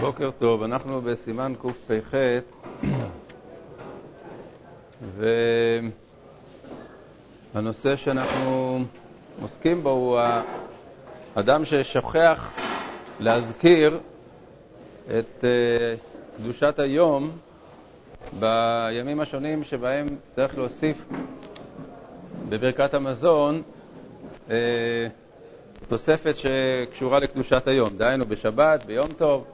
בוקר טוב, אנחנו בסימן קפ"ח והנושא שאנחנו עוסקים בו הוא האדם ששוכח להזכיר את אה, קדושת היום בימים השונים שבהם צריך להוסיף בברכת המזון אה, תוספת שקשורה לקדושת היום, דהיינו בשבת, ביום טוב,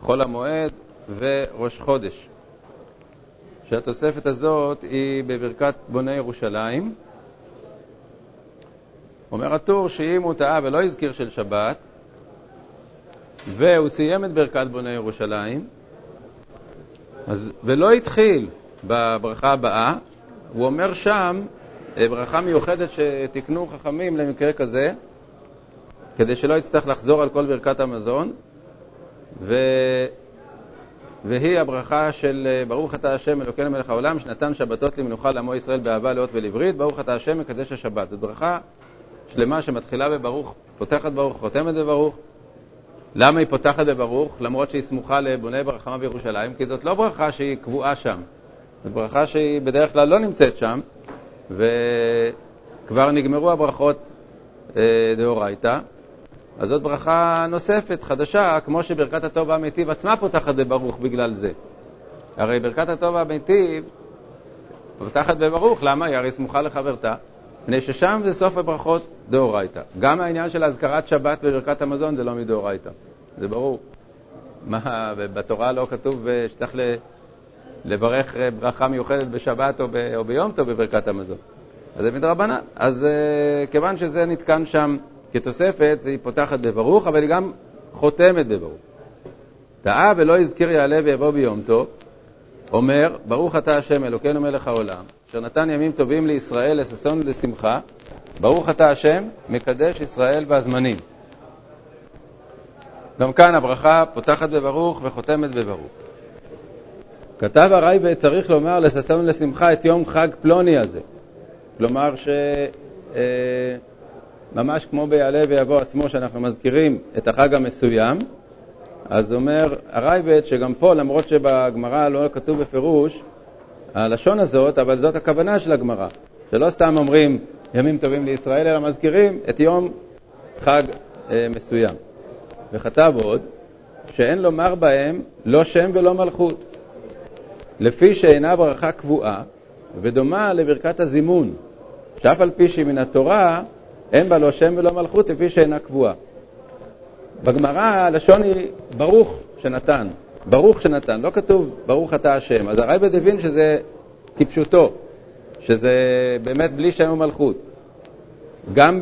חול המועד וראש חודש. שהתוספת הזאת היא בברכת בוני ירושלים. אומר הטור שאם הוא טעה ולא הזכיר של שבת, והוא סיים את ברכת בוני ירושלים, אז, ולא התחיל בברכה הבאה, הוא אומר שם אה, ברכה מיוחדת שתיקנו חכמים למקרה כזה, כדי שלא יצטרך לחזור על כל ברכת המזון, ו... והיא הברכה של ברוך אתה השם אלוקינו מלך העולם, שנתן שבתות למנוחה לעמו ישראל באהבה לאות ולברית, ברוך אתה השם מקדש השבת. זו ברכה שלמה שמתחילה בברוך, פותחת ברוך, חותמת בברוך. למה היא פותחת בברוך? למרות שהיא סמוכה לבוני ברחמה בירושלים, כי זאת לא ברכה שהיא קבועה שם. זו ברכה שהיא בדרך כלל לא נמצאת שם, וכבר נגמרו הברכות אה, דאורייתא. אז זאת ברכה נוספת, חדשה, כמו שברכת הטוב והמיטיב עצמה פותחת בברוך בגלל זה. הרי ברכת הטוב והמיטיב פותחת בברוך, למה? היא הרי סמוכה לחברתה. מפני ששם זה סוף הברכות דאורייתא. גם העניין של אזכרת שבת בברכת המזון זה לא מדאורייתא, זה ברור. מה, בתורה לא כתוב שצריך לברך ברכה מיוחדת בשבת או, ב, או ביום טוב בברכת המזון. אז זה מדרבנן. אז uh, כיוון שזה נתקן שם כתוספת, היא פותחת בברוך, אבל היא גם חותמת בברוך. טעה ולא הזכיר יעלה ויבוא ביום טוב, אומר, ברוך אתה השם אלוקינו מלך העולם, אשר נתן ימים טובים לישראל, לששון ולשמחה, ברוך אתה השם, מקדש ישראל והזמנים. גם כאן הברכה פותחת בברוך וחותמת בברוך. כתב הרייבד, צריך לומר לששון ולשמחה את יום חג פלוני הזה. כלומר ש... ממש כמו ביעלה ויבוא עצמו, שאנחנו מזכירים את החג המסוים, אז אומר הרייבד שגם פה, למרות שבגמרא לא כתוב בפירוש הלשון הזאת, אבל זאת הכוונה של הגמרא, שלא סתם אומרים ימים טובים לישראל, אלא מזכירים את יום חג אה, מסוים. וכתב עוד שאין לומר בהם לא שם ולא מלכות, לפי שאינה ברכה קבועה ודומה לברכת הזימון, שאף על פי שהיא מן התורה, אין בה לא שם ולא מלכות לפי שאינה קבועה. בגמרא הלשון היא ברוך שנתן, ברוך שנתן, לא כתוב ברוך אתה השם. אז הרייבד הבין שזה כפשוטו, שזה באמת בלי שם ומלכות, גם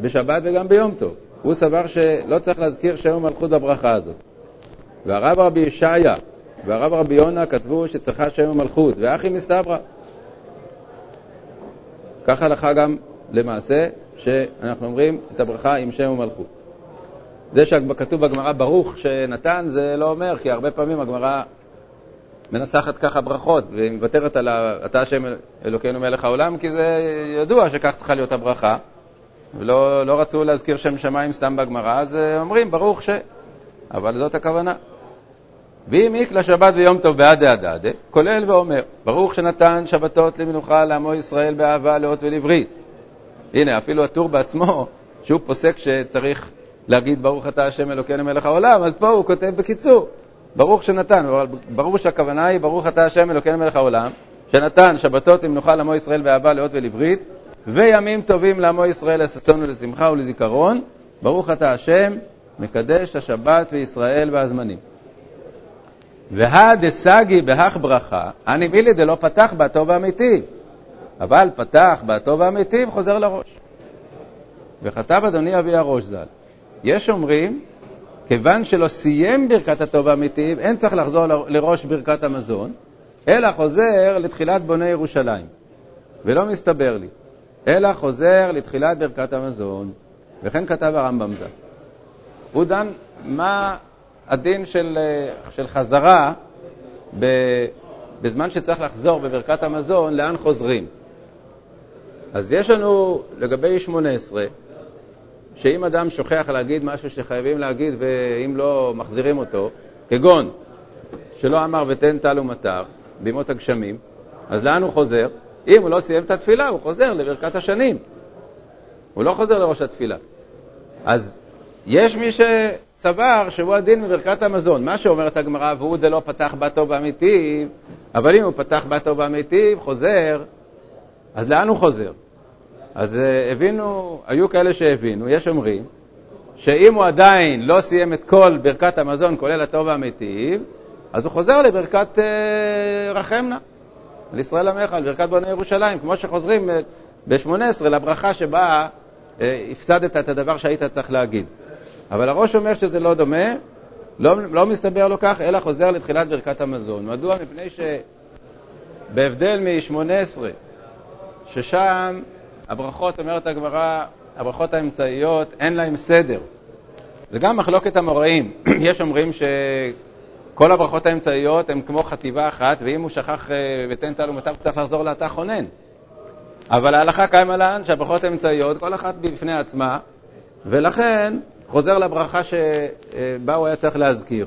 בשבת וגם ביום טוב. הוא סבר שלא צריך להזכיר שם ומלכות בברכה הזאת. והרב רבי ישעיה והרב רבי יונה כתבו שצריכה שם ומלכות, ואחי מסתברא. כך הלכה גם למעשה שאנחנו אומרים את הברכה עם שם ומלכות. זה שכתוב בגמרא ברוך שנתן, זה לא אומר, כי הרבה פעמים הגמרא מנסחת ככה ברכות, והיא מוותרת על אתה השם אלוקינו מלך העולם, כי זה ידוע שכך צריכה להיות הברכה, ולא לא רצו להזכיר שם שמיים סתם בגמרא, אז אומרים ברוך ש... אבל זאת הכוונה. ואם יקלה שבת ויום טוב בעדה הדדה, כולל ואומר, ברוך שנתן שבתות למנוחה לעמו ישראל באהבה, לאות ולברית. הנה, אפילו הטור בעצמו, שהוא פוסק שצריך להגיד ברוך אתה השם אלוקינו מלך העולם, אז פה הוא כותב בקיצור, ברוך שנתן, אבל ברור שהכוונה היא ברוך אתה השם אלוקינו מלך העולם, שנתן שבתות למנוחה לעמו ישראל באהבה, לאות ולברית, וימים טובים לעמו ישראל לששון ולשמחה ולזיכרון, ברוך אתה השם, מקדש השבת וישראל והזמנים. והא דסגי בהך ברכה, אני מילי דלא פתח בעתו והמיטיב. אבל פתח בעתו והמיטיב חוזר לראש. וכתב אדוני אבי הראש ז"ל, יש אומרים, כיוון שלא סיים ברכת הטוב והמיטיב, אין צריך לחזור לראש ברכת המזון, אלא חוזר לתחילת בוני ירושלים. ולא מסתבר לי, אלא חוזר לתחילת ברכת המזון. וכן כתב הרמב"ם ז"ל. הוא דן מה הדין של, של חזרה בזמן שצריך לחזור בברכת המזון, לאן חוזרים. אז יש לנו לגבי 18, שאם אדם שוכח להגיד משהו שחייבים להגיד ואם לא מחזירים אותו, כגון שלא אמר ותן טל ומטר בימות הגשמים, אז לאן הוא חוזר? אם הוא לא סיים את התפילה, הוא חוזר לברכת השנים. הוא לא חוזר לראש התפילה. אז יש מי שסבר שהוא הדין מברכת המזון. מה שאומרת הגמרא, והוא דלא פתח בתו באמיתיו, אבל אם הוא פתח בתו באמיתיו, חוזר, אז לאן הוא חוזר? אז אה, הבינו, היו כאלה שהבינו, יש אומרים, שאם הוא עדיין לא סיים את כל ברכת המזון, כולל הטוב והמיטיב, אז הוא חוזר לברכת אה, רחמנה, על ישראל עמך, על ברכת בוני ירושלים, כמו שחוזרים אה, ב-18 לברכה שבה אה, הפסדת את הדבר שהיית צריך להגיד. אבל הראש אומר שזה לא דומה, לא, לא מסתבר לו כך, אלא חוזר לתחילת ברכת המזון. מדוע? מפני שבהבדל מ-18, ששם הברכות, אומרת הגמרא, הברכות האמצעיות, אין להן סדר. זה גם מחלוקת המוראים. יש אומרים שכל הברכות האמצעיות הן כמו חטיבה אחת, ואם הוא שכח אה, ותן טל הוא צריך לחזור לאתה חונן. אבל ההלכה קיימה לאן שהברכות האמצעיות, כל אחת בפני עצמה, ולכן חוזר לברכה שבה הוא היה צריך להזכיר.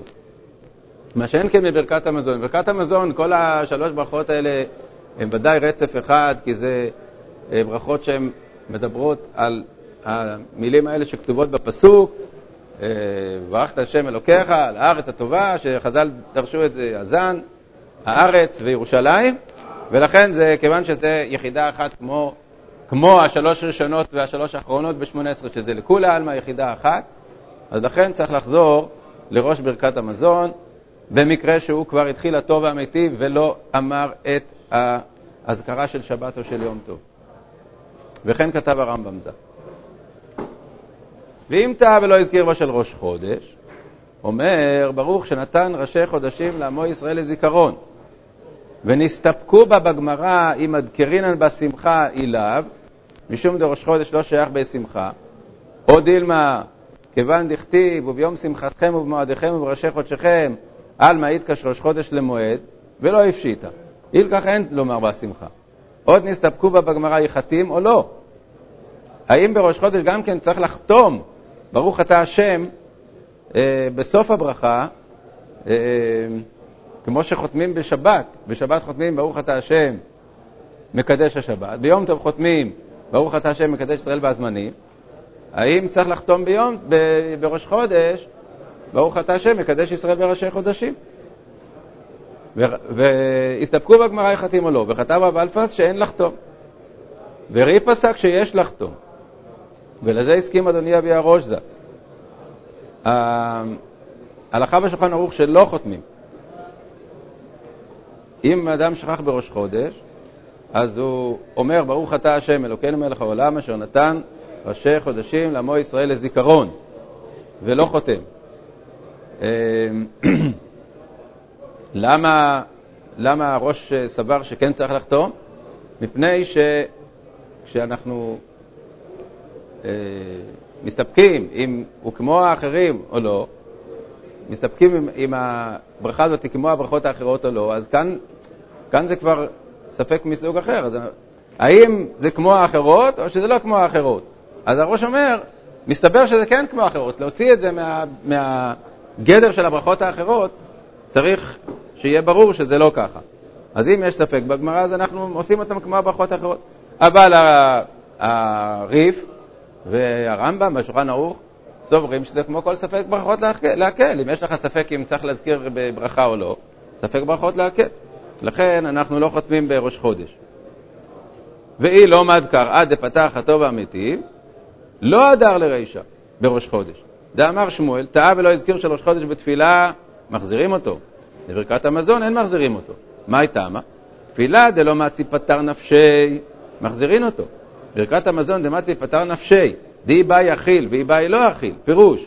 מה שאין כן בברכת המזון. בברכת המזון, כל השלוש ברכות האלה הן ודאי רצף אחד, כי זה אה, ברכות שהן מדברות על המילים האלה שכתובות בפסוק, אה, ברכת השם אלוקיך, על הארץ הטובה, שחז"ל דרשו את זה, הזן, הארץ וירושלים, ולכן זה, כיוון שזה יחידה אחת כמו, כמו השלוש הראשונות והשלוש האחרונות ב-18, שזה לכולי עלמא יחידה אחת, אז לכן צריך לחזור לראש ברכת המזון, במקרה שהוא כבר התחיל הטוב והמיטיב ולא אמר את האזכרה של שבת או של יום טוב. וכן כתב הרמב"ם זה. ואם טעה ולא הזכיר בה של ראש חודש, אומר, ברוך שנתן ראשי חודשים לעמו ישראל לזיכרון. ונסתפקו בה בגמרא אם אדקרינן בשמחה אליו, משום דראש חודש לא שייך בשמחה, או דילמה, כיוון דכתיב, וביום שמחתכם ובמועדיכם ובראשי חודשיכם, עלמא יתקש ראש חודש למועד, ולא הפשיטה. אילקח אין לומר בשמחה. עוד נסתפקו בה בגמרא יחתים או לא? האם בראש חודש גם כן צריך לחתום, ברוך אתה השם, אה, בסוף הברכה, אה, כמו שחותמים בשבת, בשבת חותמים ברוך אתה השם, מקדש השבת, ביום טוב חותמים ברוך אתה השם, מקדש ישראל והזמנים, האם צריך לחתום ביום, ב, בראש חודש, ברוך אתה השם, מקדש ישראל בראשי חודשים? והסתפקו בגמרא יחתים או לא, וכתב רב אלפס שאין לחתום. ורי פסק שיש לחתום. ולזה הסכים אדוני אבי הראש ז"ל. ההלכה בשולחן ערוך שלא חותמים. אם אדם שכח בראש חודש, אז הוא אומר, ברוך אתה השם אלוקינו מלך העולם אשר נתן ראשי חודשים לעמו ישראל לזיכרון, ולא חותם. אמ, למה, למה הראש סבר שכן צריך לחתום? מפני שכשאנחנו מסתפקים אם הוא כמו האחרים או לא, מסתפקים אם, אם הברכה הזאת היא כמו הברכות האחרות או לא, אז כאן, כאן זה כבר ספק מסוג אחר. אז האם זה כמו האחרות או שזה לא כמו האחרות? אז הראש אומר, מסתבר שזה כן כמו האחרות. להוציא את זה מה, מהגדר של הברכות האחרות, צריך שיהיה ברור שזה לא ככה. אז אם יש ספק בגמרא, אז אנחנו עושים אותם כמו הברכות האחרות. אבל הריף והרמב"ם בשולחן ערוך סוברים שזה כמו כל ספק ברכות להקל. אם יש לך ספק אם צריך להזכיר בברכה או לא, ספק ברכות להקל. לכן אנחנו לא חותמים בראש חודש. ואי לא מדקר עד דפתח הטוב האמיתי, לא הדר לרישא בראש חודש. דאמר שמואל, טעה ולא הזכיר שלוש חודש בתפילה, מחזירים אותו. לברכת המזון אין מחזירים אותו. מה הייתה מה? תפילה דלא פטר נפשי, מחזירים אותו. ברכת המזון דמצי פטר נפשי, די באי אכיל ואי באי לא אכיל. פירוש,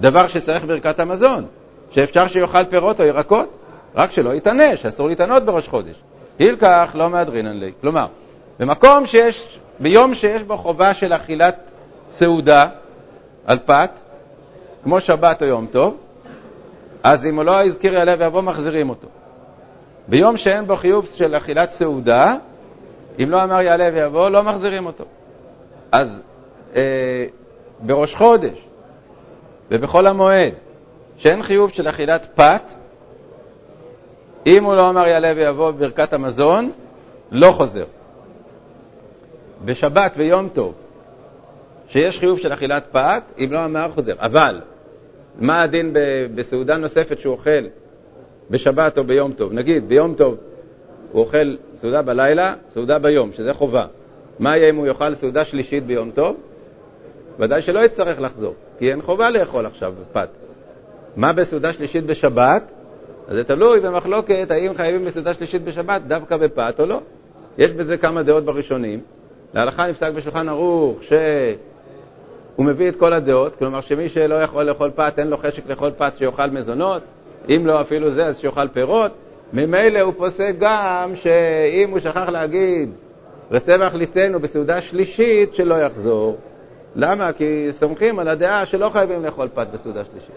דבר שצריך ברכת המזון, שאפשר שיאכל פירות או ירקות, רק שלא יתענה, שאסור להתענות בראש חודש. הילקח לא מהדרינן לי. כלומר, במקום שיש, ביום שיש בו חובה של אכילת סעודה על פת, כמו שבת או יום טוב, אז אם הוא לא הזכיר יעלה ויבוא, מחזירים אותו. ביום שאין בו חיוב של אכילת סעודה, אם לא אמר יעלה ויבוא, לא מחזירים אותו. אז אה, בראש חודש ובחול המועד, שאין חיוב של אכילת פת, אם הוא לא אמר יעלה ויבוא בברכת המזון, לא חוזר. בשבת ויום טוב, שיש חיוב של אכילת פת, אם לא אמר חוזר. אבל, מה הדין בסעודה נוספת שהוא אוכל בשבת או ביום טוב? נגיד, ביום טוב הוא אוכל סעודה בלילה, סעודה ביום, שזה חובה. מה יהיה אם הוא יאכל סעודה שלישית ביום טוב? ודאי שלא יצטרך לחזור, כי אין חובה לאכול עכשיו פת. מה בסעודה שלישית בשבת? אז זה תלוי במחלוקת האם חייבים בסעודה שלישית בשבת דווקא בפת או לא. יש בזה כמה דעות בראשונים. להלכה נפסק בשולחן ערוך שהוא מביא את כל הדעות, כלומר שמי שלא יכול לאכול פת, אין לו חשק לאכול פת שיאכל מזונות, אם לא אפילו זה, אז שיאכל פירות. ממילא הוא פוסק גם שאם הוא שכח להגיד רצה ואכליתנו בסעודה שלישית, שלא יחזור. למה? כי סומכים על הדעה שלא חייבים לאכול פת בסעודה שלישית.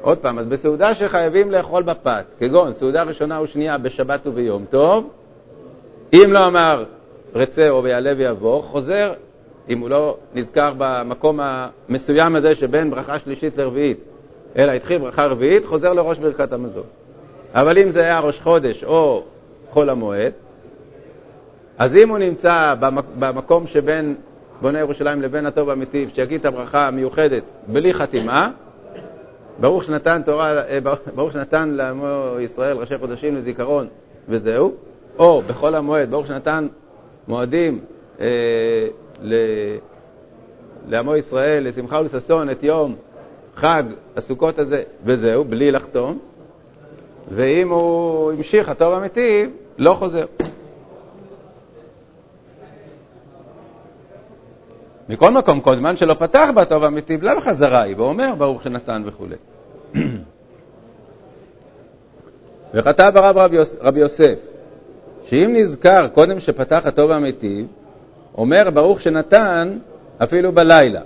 עוד פעם, אז בסעודה שחייבים לאכול בפת, כגון סעודה ראשונה ושנייה בשבת וביום טוב, אם לא אמר רצה או ויעלה ויבוא, חוזר, אם הוא לא נזכר במקום המסוים הזה שבין ברכה שלישית לרביעית, אלא התחיל ברכה רביעית, חוזר לראש ברכת המזון. אבל אם זה היה ראש חודש או חול המועד, אז אם הוא נמצא במקום שבין בונה ירושלים לבין הטוב האמיתי, שיגיד את הברכה המיוחדת בלי חתימה, ברוך שנתן תורה, אה, ברוך שנתן לעמו ישראל ראשי חודשים לזיכרון וזהו, או בחול המועד, ברוך שנתן מועדים אה, ל... לעמו ישראל, לשמחה ולששון, את יום חג הסוכות הזה, וזהו, בלי לחתום. ואם הוא המשיך, הטוב האמיתי, לא חוזר. מכל מקום, כל זמן שלא פתח בטוב האמיתי, לאו חזרה היא, ואומר ברוך שנתן וכו'. וכתב הרב רבי יוסף, שאם נזכר קודם שפתח הטוב האמיתי, אומר ברוך שנתן אפילו בלילה.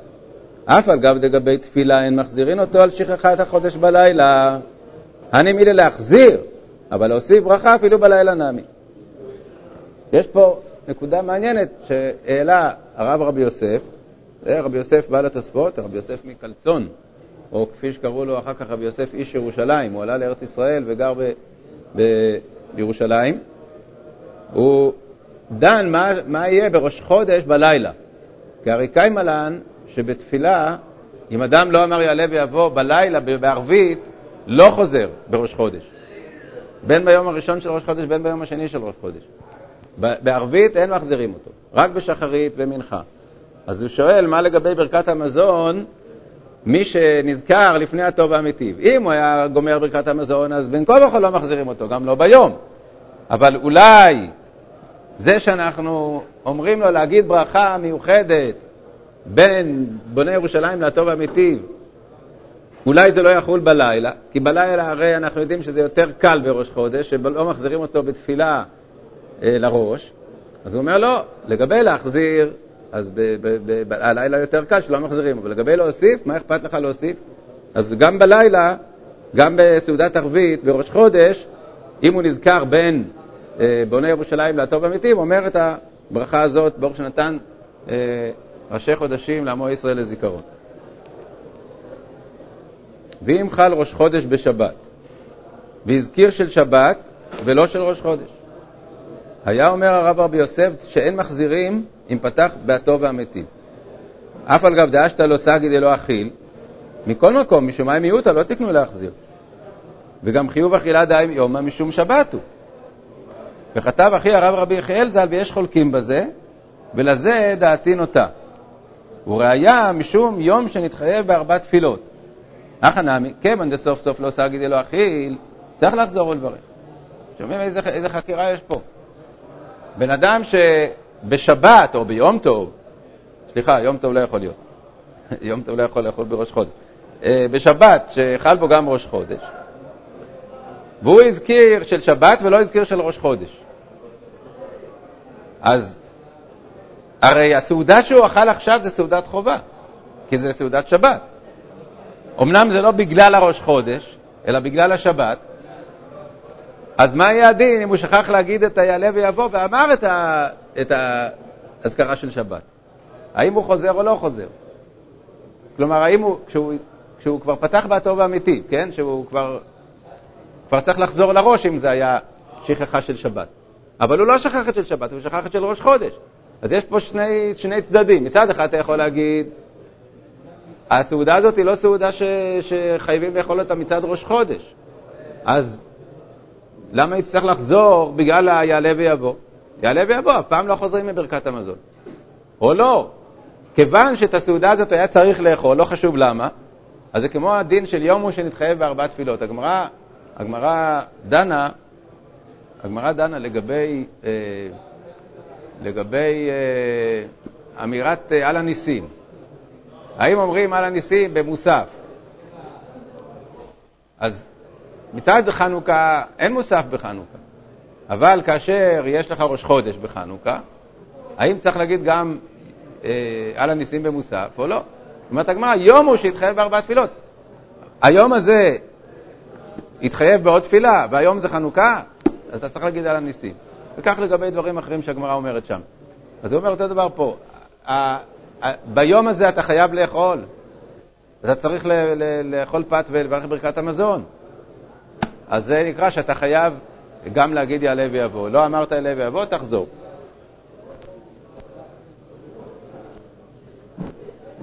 אף על גב דגבי תפילה אין מחזירין אותו על שכחת החודש בלילה. הני מילי להחזיר, אבל להוסיף ברכה אפילו בלילה נמי. יש פה נקודה מעניינת שהעלה הרב רבי יוסף, זה רבי יוסף בעל התוספות, רבי יוסף מקלצון, או כפי שקראו לו אחר כך רבי יוסף איש ירושלים, הוא עלה לארץ ישראל וגר ב, ב, בירושלים. הוא דן מה, מה יהיה בראש חודש בלילה. כי הרי קיימלן שבתפילה, אם אדם לא אמר יעלה ויבוא בלילה, בערבית, לא חוזר בראש חודש. בין ביום הראשון של ראש חודש, בין ביום השני של ראש חודש. בערבית אין מחזירים אותו, רק בשחרית ומנחה. אז הוא שואל, מה לגבי ברכת המזון, מי שנזכר לפני הטוב האמיתי? אם הוא היה גומר ברכת המזון, אז בין כה וכה לא מחזירים אותו, גם לא ביום. אבל אולי זה שאנחנו אומרים לו להגיד ברכה מיוחדת בין בוני ירושלים לטוב האמיתי, אולי זה לא יחול בלילה, כי בלילה הרי אנחנו יודעים שזה יותר קל בראש חודש, שלא מחזירים אותו בתפילה אה, לראש, אז הוא אומר לא, לגבי להחזיר, אז הלילה יותר קל שלא מחזירים, אבל לגבי להוסיף, מה אכפת לך להוסיף? אז גם בלילה, גם בסעודת ערבית, בראש חודש, אם הוא נזכר בין אה, בוני ירושלים לטוב אמיתי, הוא אומר את הברכה הזאת, ברוך שנתן אה, ראשי חודשים לעמו ישראל לזיכרון. ואם חל ראש חודש בשבת, והזכיר של שבת ולא של ראש חודש, היה אומר הרב רבי יוסף שאין מחזירים אם פתח בהטוב והמתים. אף על גב דאשתא לא סגי דלא אכיל, מכל מקום, משום מה מיעוטא לא תקנו להחזיר. וגם חיוב אכילה די יומא משום שבת הוא. וכתב אחי הרב רבי יחיאל ז"ל, ויש חולקים בזה, ולזה דעתי נוטה. וראיה משום יום שנתחייב בארבע תפילות. אחא נמי, כיוון דסוף סוף לא סגי דלא אכיל, צריך לחזור ולברך. שומעים איזה, איזה חקירה יש פה? בן אדם שבשבת או ביום טוב, סליחה, יום טוב לא יכול להיות, יום טוב לא יכול לאכול בראש חודש, אה, בשבת, שחל בו גם ראש חודש, והוא הזכיר של שבת ולא הזכיר של ראש חודש. אז הרי הסעודה שהוא אכל עכשיו זה סעודת חובה, כי זה סעודת שבת. אמנם זה לא בגלל הראש חודש, אלא בגלל השבת, אז מה יהיה הדין אם הוא שכח להגיד את היעלה ויבוא ואמר את, ה, את האזכרה של שבת? האם הוא חוזר או לא חוזר? כלומר, האם הוא, כשהוא, כשהוא כבר פתח בטוב האמיתי, כן? שהוא כבר, כבר צריך לחזור לראש אם זה היה שכחה של שבת. אבל הוא לא שכח את של שבת, הוא שכח את של ראש חודש. אז יש פה שני, שני צדדים. מצד אחד אתה יכול להגיד, הסעודה הזאת היא לא סעודה ש, שחייבים לאכול אותה מצד ראש חודש. אז למה יצטרך לחזור בגלל היעלה ויבוא? יעלה ויבוא, אף פעם לא חוזרים מברכת המזון. או לא, כיוון שאת הסעודה הזאת היה צריך לאכול, לא חשוב למה, אז זה כמו הדין של יום הוא שנתחייב בארבע תפילות. הגמרא דנה, הגמרא דנה לגבי, אה, לגבי אה, אמירת אה, על הניסים. האם אומרים על הניסים במוסף? אז מצד חנוכה אין מוסף בחנוכה, אבל כאשר יש לך ראש חודש בחנוכה, האם צריך להגיד גם אה, על הניסים במוסף או לא? אומרת הגמרא, יום הוא שהתחייב בארבע תפילות. היום הזה התחייב בעוד תפילה, והיום זה חנוכה, אז אתה צריך להגיד על הניסים. וכך לגבי דברים אחרים שהגמרא אומרת שם. אז הוא אומר אותו דבר פה. ביום הזה אתה חייב לאכול. אתה צריך לאכול פת ולברך ברכת המזון. אז זה נקרא שאתה חייב גם להגיד יעלה ויבוא. לא אמרת יעלה ויבוא, תחזור.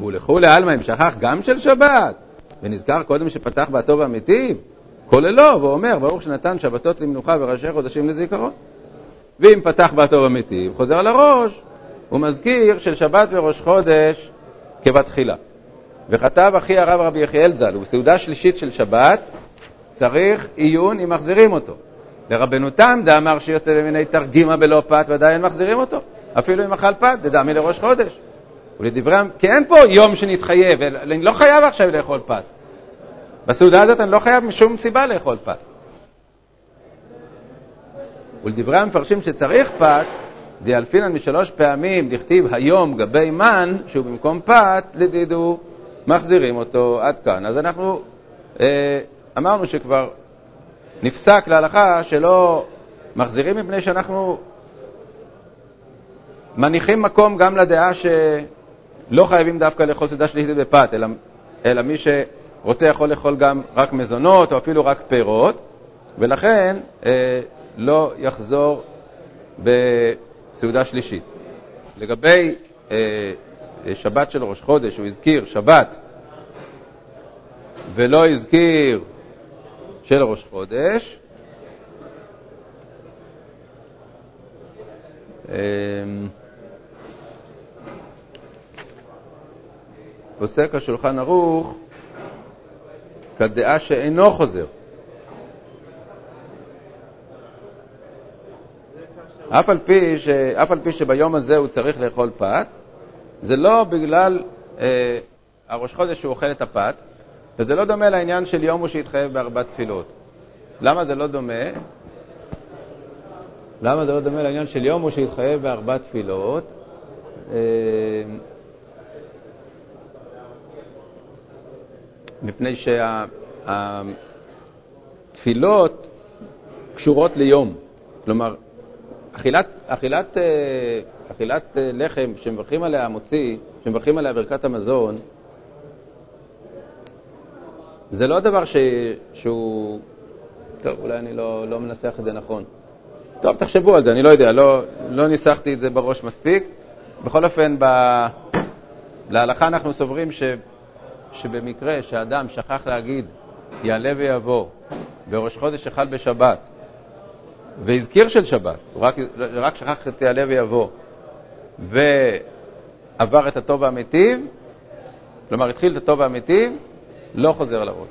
ולכולי עלמא אם שכח גם של שבת, ונזכר קודם שפתח בטוב אמיתי, כוללו, ואומר, ברוך שנתן שבתות למנוחה וראשי חודשים לזיכרון. ואם פתח בטוב אמיתי, חוזר לראש, הוא מזכיר של שבת וראש חודש כבתחילה. וכתב אחי הרב רבי יחיאל ז"ל, ובסעודה שלישית של שבת צריך עיון אם מחזירים אותו. לרבנו תם דאמר שיוצא במיני תרגימה בלא פת, ודאי אין מחזירים אותו. אפילו אם אכל פת, דדמי לראש חודש. ולדבריהם, כי אין פה יום שנתחייב, אני לא חייב עכשיו לאכול פת. בסעודה הזאת אני לא חייב משום סיבה לאכול פת. ולדברי המפרשים שצריך פת, דיאלפינן משלוש פעמים דכתיב היום גבי מן, שהוא במקום פת, לדידו, מחזירים אותו עד כאן. אז אנחנו אה, אמרנו שכבר נפסק להלכה שלא מחזירים מפני שאנחנו מניחים מקום גם לדעה שלא חייבים דווקא לאכול סעודה שלישית בפת, אלא, אלא מי שרוצה יכול לאכול גם רק מזונות או אפילו רק פירות, ולכן אה, לא יחזור בסעודה שלישית. לגבי אה, שבת של ראש חודש, הוא הזכיר שבת ולא הזכיר של ראש חודש. אמ, פוסק השולחן ערוך כדעה שאינו חוזר. אף על, פי ש... אף על פי שביום הזה הוא צריך לאכול פת, זה לא בגלל אה, הראש חודש שהוא אוכל את הפת, וזה לא דומה לעניין של יום הוא שהתחייב בארבע תפילות. למה זה לא דומה? למה זה לא דומה לעניין של יום הוא שהתחייב בארבע תפילות? אה, מפני שהתפילות קשורות ליום. כלומר, אכילת, אכילת, אה, אכילת אה, לחם שמברכים עליה מוציא, שמברכים עליה ברכת המזון, זה לא דבר ש... שהוא... טוב, אולי אני לא, לא מנסח את זה נכון. טוב, תחשבו על זה, אני לא יודע, לא, לא ניסחתי את זה בראש מספיק. בכל אופן, ב... להלכה אנחנו סוברים ש... שבמקרה שאדם שכח להגיד יעלה ויבוא בראש חודש שחל בשבת והזכיר של שבת, הוא רק, רק שכח את יעלה ויבוא ועבר את הטוב והמיטיב, כלומר התחיל את הטוב והמיטיב, לא חוזר לראש.